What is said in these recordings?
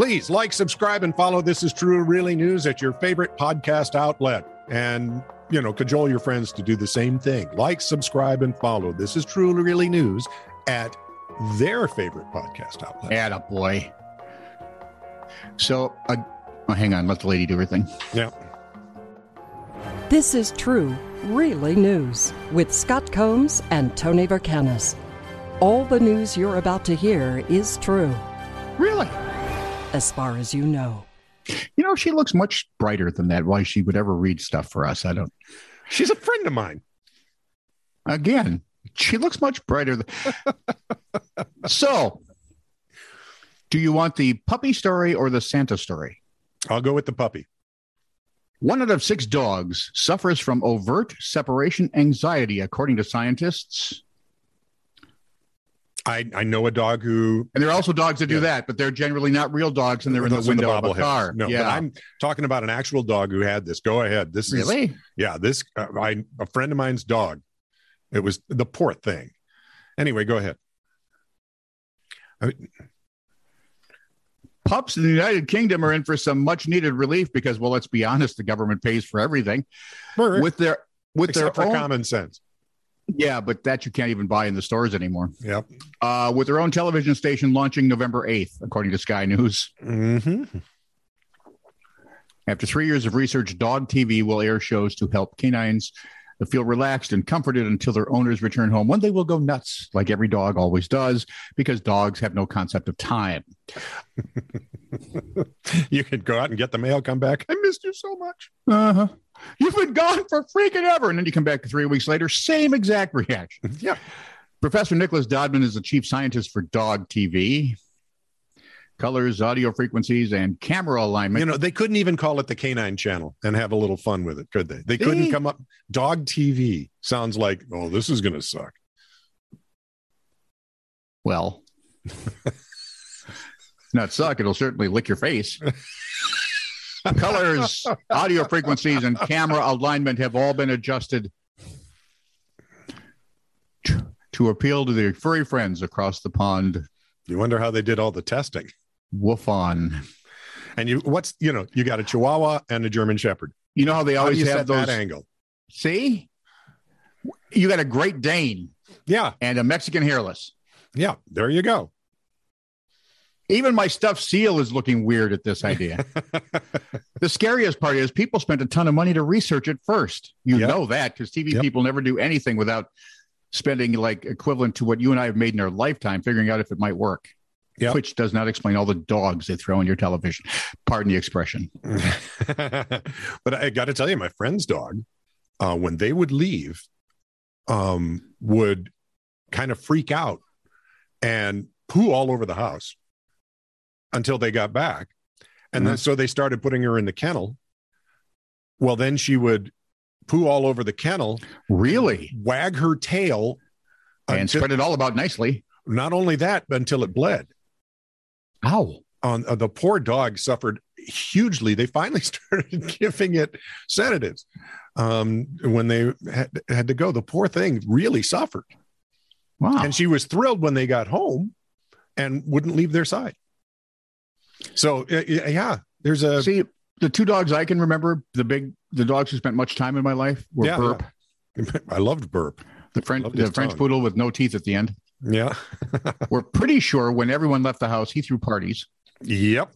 Please like, subscribe, and follow This Is True Really News at your favorite podcast outlet. And, you know, cajole your friends to do the same thing. Like, subscribe, and follow This Is True Really News at their favorite podcast outlet. Atta boy. So, uh, oh, hang on. Let the lady do her thing. Yeah. This is True Really News with Scott Combs and Tony Vercanis. All the news you're about to hear is true, Really? As far as you know. You know, she looks much brighter than that. Why she would ever read stuff for us, I don't. She's a friend of mine. Again, she looks much brighter. Than... so, do you want the puppy story or the Santa story? I'll go with the puppy. One out of six dogs suffers from overt separation anxiety, according to scientists. I, I know a dog who And there are also dogs that do Yeah. that, but they're generally not real dogs and they're in the window of a car. No, yeah. but I'm talking about an actual dog who had this. Go ahead. This is really? yeah. This uh, I a friend of mine's dog. It was the poor thing. Anyway, go ahead. I- Pups in the United Kingdom are in for some much needed relief because, well, let's be honest, the government pays for everything with their with except their own. common sense. Yeah, but that you can't even buy in the stores anymore. Yep. Uh, with their own television station launching November eighth, according to Sky News. hmm After three years of research, Dog TV will air shows to help canines feel relaxed and comforted until their owners return home when they will go nuts, like every dog always does, because dogs have no concept of time. You could go out and get the mail, come back. I missed you so much. Uh huh. You've been gone for freaking ever. And then you come back three weeks later, same exact reaction. Yeah. Professor Nicholas Dodman is the chief scientist for Dog TV. Colors, audio frequencies, and camera alignment. You know, they couldn't even call it the canine channel and have a little fun with it, could they? They couldn't come up. Dog TV sounds like, oh, this is going to suck. well, not suck. It'll certainly lick your face. Colors, audio frequencies, and camera alignment have all been adjusted to- appeal to their furry friends across the pond. You wonder how they did all the testing. Woof on. And you, what's, you know, you got a Chihuahua and a German Shepherd. You know how they always you have those. that angle? See, you got a Great Dane Yeah. and a Mexican hairless. Yeah. There you go. Even my stuffed seal is looking weird at this idea. the scariest part is people spent a ton of money to research it first. You Yep. know that because TV Yep. people never do anything without spending like equivalent to what you and I have made in our lifetime figuring out if it might work. Yep. Which does not explain all the dogs they throw in your television. Pardon the expression. but I got to tell you, my friend's dog, uh, when they would leave, um, would kind of freak out and poo all over the house until they got back. And then so they started putting her in the kennel. Well, then she would poo all over the kennel, Really? wag her tail, And until- spread it all about nicely. not only that, but until it bled. Ow. on uh, the poor dog suffered hugely. They finally started giving it sedatives um, when they had, had to go. The poor thing really suffered, Wow. and she was thrilled when they got home and wouldn't leave their side. So uh, yeah, yeah, there's a See, the two dogs I can remember, the big, the dogs who spent much time in my life were Yeah, Burp, I loved burp. the French, the French tongue. poodle with no teeth at the end. Yeah. We're pretty sure when everyone left the house, he threw parties. yep.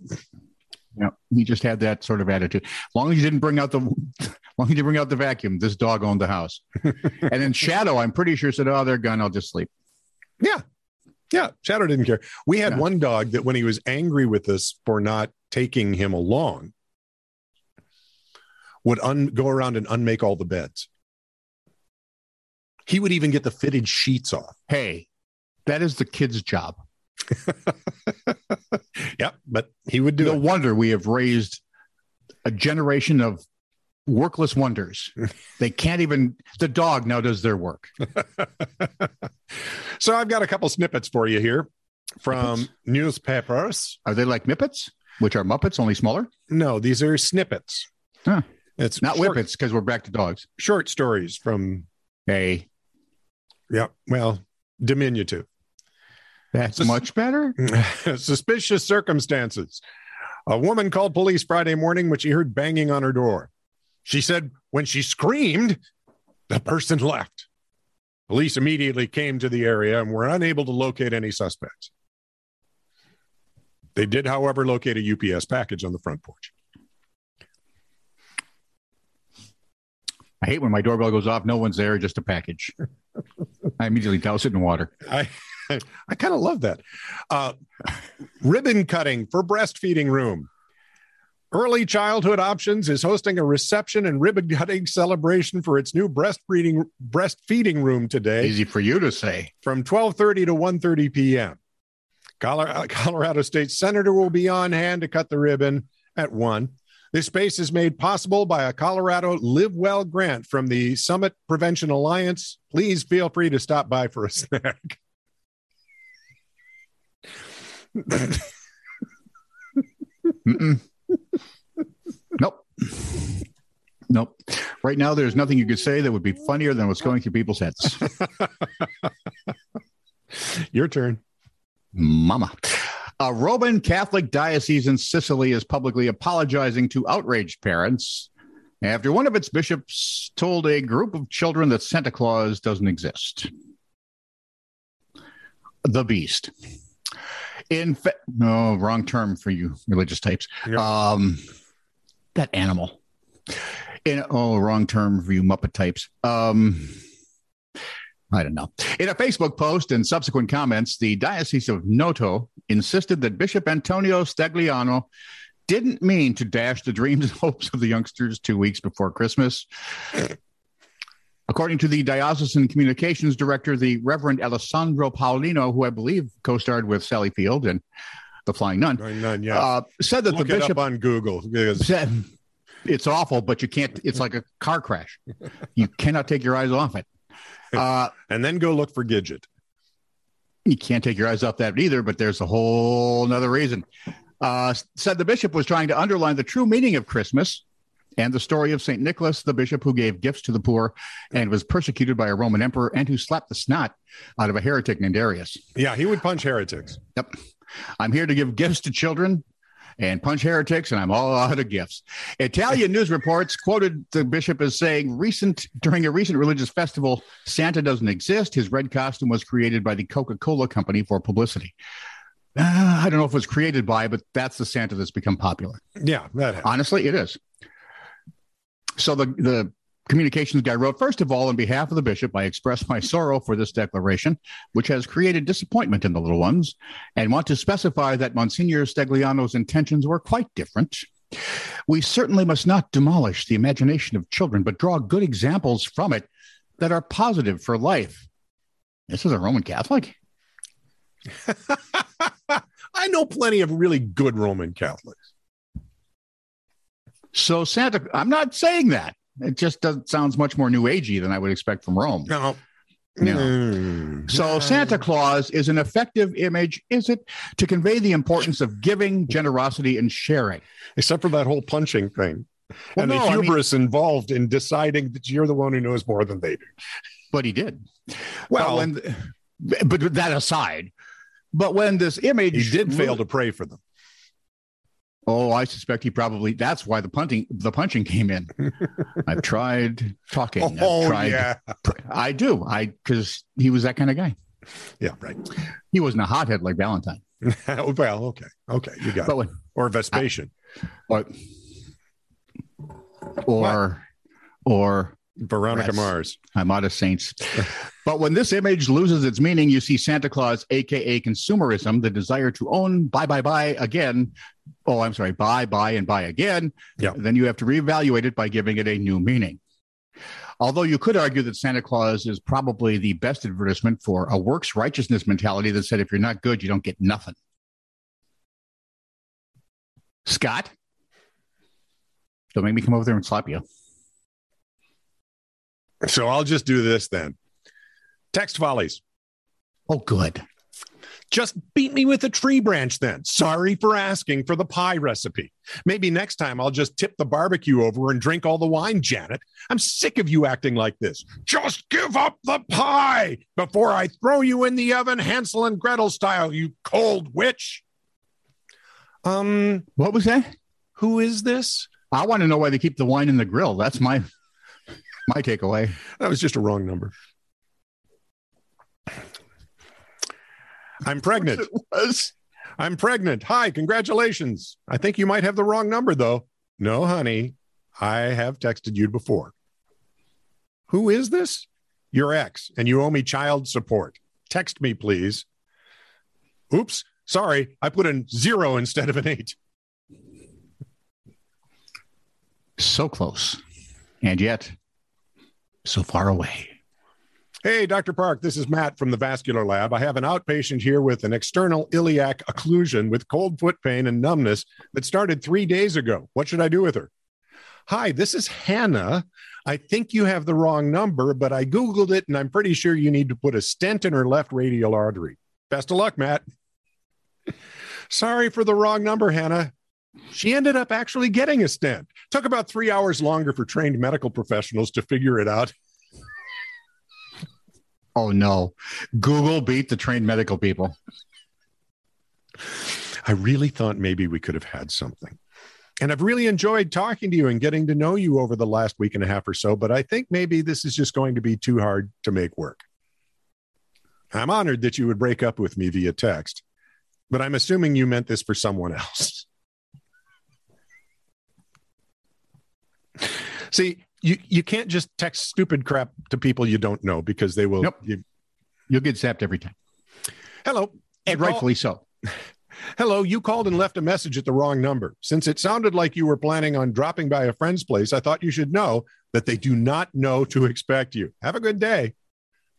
Yeah, he just had that sort of attitude. Long as you didn't bring out the, long as you didn't bring out the vacuum, this dog owned the house. and then Shadow, I'm pretty sure said, "Oh, they're gone. I'll just sleep." Yeah. Yeah. Shadow didn't care. We had Yeah. one dog that when he was angry with us for not taking him along, would un- go around and unmake all the beds. He would even get the fitted sheets off. Hey, that is the kid's job. Yep. But he would do No it. wonder we have raised a generation of workless wonders. they can't even. The dog now does their work. so I've got a couple snippets for you here from newspapers. Are they like Mippets, which are Muppets only smaller? No, these are snippets. Huh. It's Not short, Whippets, because we're back to dogs. short stories from, a. yeah, well, diminutive. that's Sus- much better. Suspicious circumstances. A woman called police Friday morning when she heard banging on her door. She said when she screamed, the person left. Police immediately came to the area and were unable to locate any suspects. They did, however, locate a UPS package on the front porch. I hate when my doorbell goes off, no one's there, just a package. I immediately douse it in water. I I kind of love that. Uh, ribbon cutting for breastfeeding room. Early Childhood Options is hosting a reception and ribbon cutting celebration for its new breastfeeding breastfeeding room today. Easy for you to say. From 12:30 to 1:30 p.m. Uh, Colorado State Senator will be on hand to cut the ribbon at 1. This space is made possible by a Colorado Live Well grant from the Summit Prevention Alliance. Please feel free to stop by for a snack. Nope. Nope. Right now, there's nothing you could say that would be funnier than what's going through people's heads. Your turn. Mama. A Roman Catholic diocese in Sicily is publicly apologizing to outraged parents after one of its bishops told a group of children that Santa Claus doesn't exist. The beast. In fa- no, wrong term for you religious types. Yep. Um, that animal. In oh, wrong term for you Muppet types. Um, I don't know. In a Facebook post and subsequent comments, the Diocese of Noto insisted that Bishop Antonio Stagliano didn't mean to dash the dreams and hopes of the youngsters two weeks before Christmas. According to the diocesan communications director, the Reverend Alessandro Paolino, who I believe co-starred with Sally Field and The Flying Nun, None, yeah. uh, said that Look the bishop on Google because said it's awful, but you can't. It's like a car crash. You cannot take your eyes off it. Uh, and then go look for Gidget. you can't take your eyes off that either, but there's a whole another reason. Uh, said the bishop was trying to underline the true meaning of Christmas and the story of St. Nicholas, the bishop who gave gifts to the poor and was persecuted by a Roman emperor and who slapped the snot out of a heretic named Arius. Yeah, he would punch heretics. Yep. I'm here to give gifts to children and punch heretics, and I'm all out of gifts. Italian news reports quoted the bishop as saying, "Recent during a recent religious festival, Santa doesn't exist. His red costume was created by the Coca-Cola company for publicity." Uh, I don't know if it was created by, but that's the Santa that's become popular. Yeah, that. Honestly, it is. So the the communications guy wrote, first of all, on behalf of the bishop, I express my sorrow for this declaration, which has created disappointment in the little ones, and want to specify that Monsignor Stagliano's intentions were quite different. We certainly must not demolish the imagination of children, but draw good examples from it that are positive for life. This is a Roman Catholic. I know plenty of really good Roman Catholics. So Santa, I'm not saying that. It just does, sounds much more new agey than I would expect from Rome. No. No. Mm. So Santa Claus is an effective image, is it, to convey the importance of giving, generosity, and sharing? Except for that whole punching thing. Well, and no, the I mean- hubris involved in deciding that you're the one who knows more than they do. But he did. Well, but, when, but that aside, but when this image he did fail to pray for them. Oh, I suspect he probably. That's why the punting, the punching came in. I've tried talking. I've Oh, tried, yeah. I do. I because he was that kind of guy. Yeah, right. He wasn't a hothead like Valentine. well, okay. Okay. You got But it. when, Or Vespasian. or or or Veronica Yes. Mars. I'm out of saints. but when this image loses its meaning, you see Santa Claus, aka consumerism, the desire to own, buy, buy, buy again. Oh, I'm sorry, buy, buy, and buy again. Yeah. Then you have to reevaluate it by giving it a new meaning. Although you could argue that Santa Claus is probably the best advertisement for a works righteousness mentality that said if you're not good, you don't get nothing. Scott, don't make me come over there and slap you. So I'll just do this then. Text follies. Oh, good. Just beat me with a tree branch then. Sorry for asking for the pie recipe. Maybe next time I'll just tip the barbecue over and drink all the wine, Janet. I'm sick of you acting like this. Just give up the pie before I throw you in the oven, Hansel and Gretel style, you cold witch. Um, What was that? who is this? I want to know why they keep the wine in the grill. That's my my takeaway. That was just a wrong number. I'm pregnant. It was. I'm pregnant. Hi, congratulations. I think you might have the wrong number, though. No, honey, I have texted you before. Who is this? Your ex, and you owe me child support. Text me, please. Oops, sorry, I put a zero instead of an eight. So close. And yet so far away. Hey, Dr. Park, this is Matt from the vascular lab. I have an outpatient here with an external iliac occlusion with cold foot pain and numbness that started three days ago. What should I do with her? Hi, this is Hannah. I think you have the wrong number, but I Googled it and I'm pretty sure you need to put a stent in her left radial artery. Best of luck, Matt. Sorry for the wrong number, Hannah. She ended up actually getting a stent. Took about three hours longer for trained medical professionals to figure it out. Oh no. Google beat the trained medical people. I really thought maybe we could have had something. And I've really enjoyed talking to you and getting to know you over the last week and a half or so, but I think maybe this is just going to be too hard to make work. I'm honored that you would break up with me via text, but I'm assuming you meant this for someone else. See, you, you can't just text stupid crap to people you don't know because they will. Nope. You, You'll get zapped every time. hello. And You call- rightfully so. Hello, you called and left a message at the wrong number. Since it sounded like you were planning on dropping by a friend's place, I thought you should know that they do not know to expect you. Have a good day.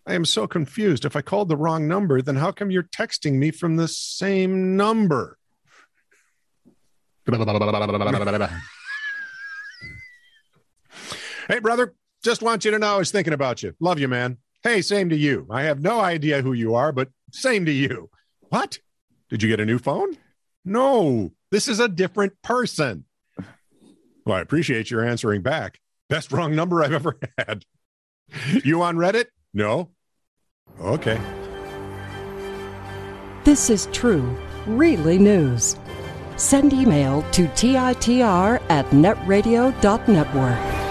I am so confused. If I called the wrong number, then how come you're texting me from the same number? Hey, brother, just want you to know I was thinking about you. Love you, man. Hey, same to you. I have no idea who you are, but same to you. What? Did you get a new phone? No, this is a different person. Well, I appreciate your answering back. Best wrong number I've ever had. You on Reddit? No. Okay. This is true, really news. Send email to TITR at netradio.network.